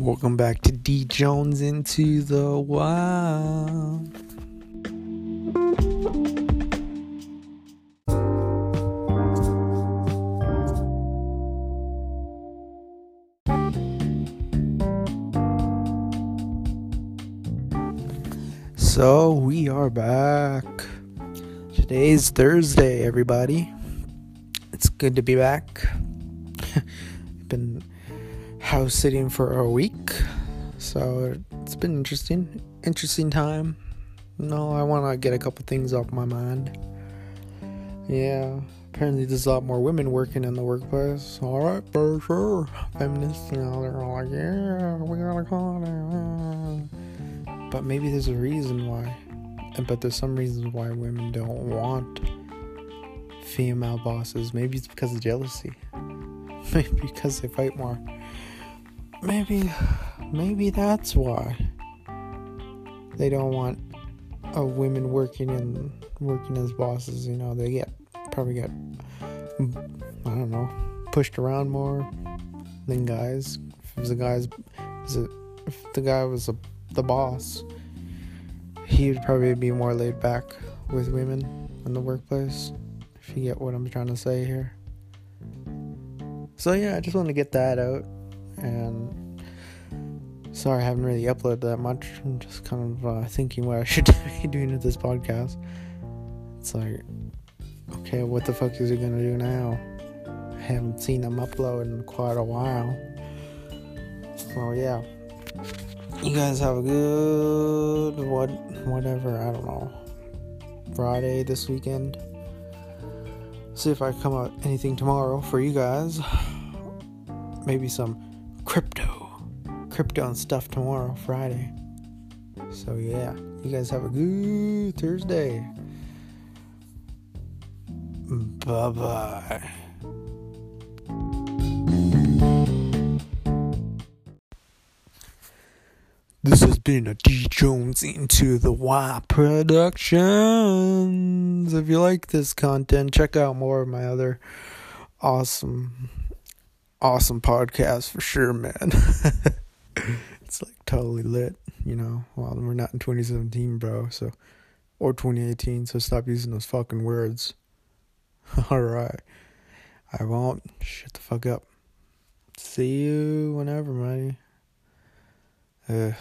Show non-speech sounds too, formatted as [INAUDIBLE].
Welcome back to D Jones into the wild. So we are back. Today's Thursday, everybody. It's good to be back. [LAUGHS] Been house sitting for a week, so it's been interesting. Interesting time. No, I want to get a couple things off my mind. Yeah, apparently there's a lot more women working in the workplace. All right, for sure. Feminists, you know, they're all like, yeah, we gotta call it. But maybe there's a reason why. But there's some reasons why women don't want female bosses. Maybe it's because of jealousy. [LAUGHS] Maybe because they fight more. Maybe, maybe that's why they don't want a women working in working as bosses. You know, they get probably get I don't know pushed around more than guys. If the guys, if the guy was a, the boss, he would probably be more laid back with women in the workplace. If you get what I'm trying to say here. So yeah, I just want to get that out and sorry I haven't really uploaded that much. I'm just kind of uh, thinking what I should [LAUGHS] be doing with this podcast. It's like, okay, what the fuck is he gonna do now? I haven't seen him upload in quite a while. So yeah, you guys have a good what whatever I don't know Friday this weekend. See if I come out anything tomorrow for you guys. Maybe some crypto, crypto and stuff tomorrow, Friday. So yeah, you guys have a good Thursday. Bye bye. This has been a D Jones into the Y Productions. If you like this content, check out more of my other awesome awesome podcast for sure, man. [LAUGHS] it's like totally lit, you know. Well, we're not in 2017, bro. So, or 2018. So stop using those fucking words. [LAUGHS] All right, I won't. Shut the fuck up. See you whenever, buddy. Ugh.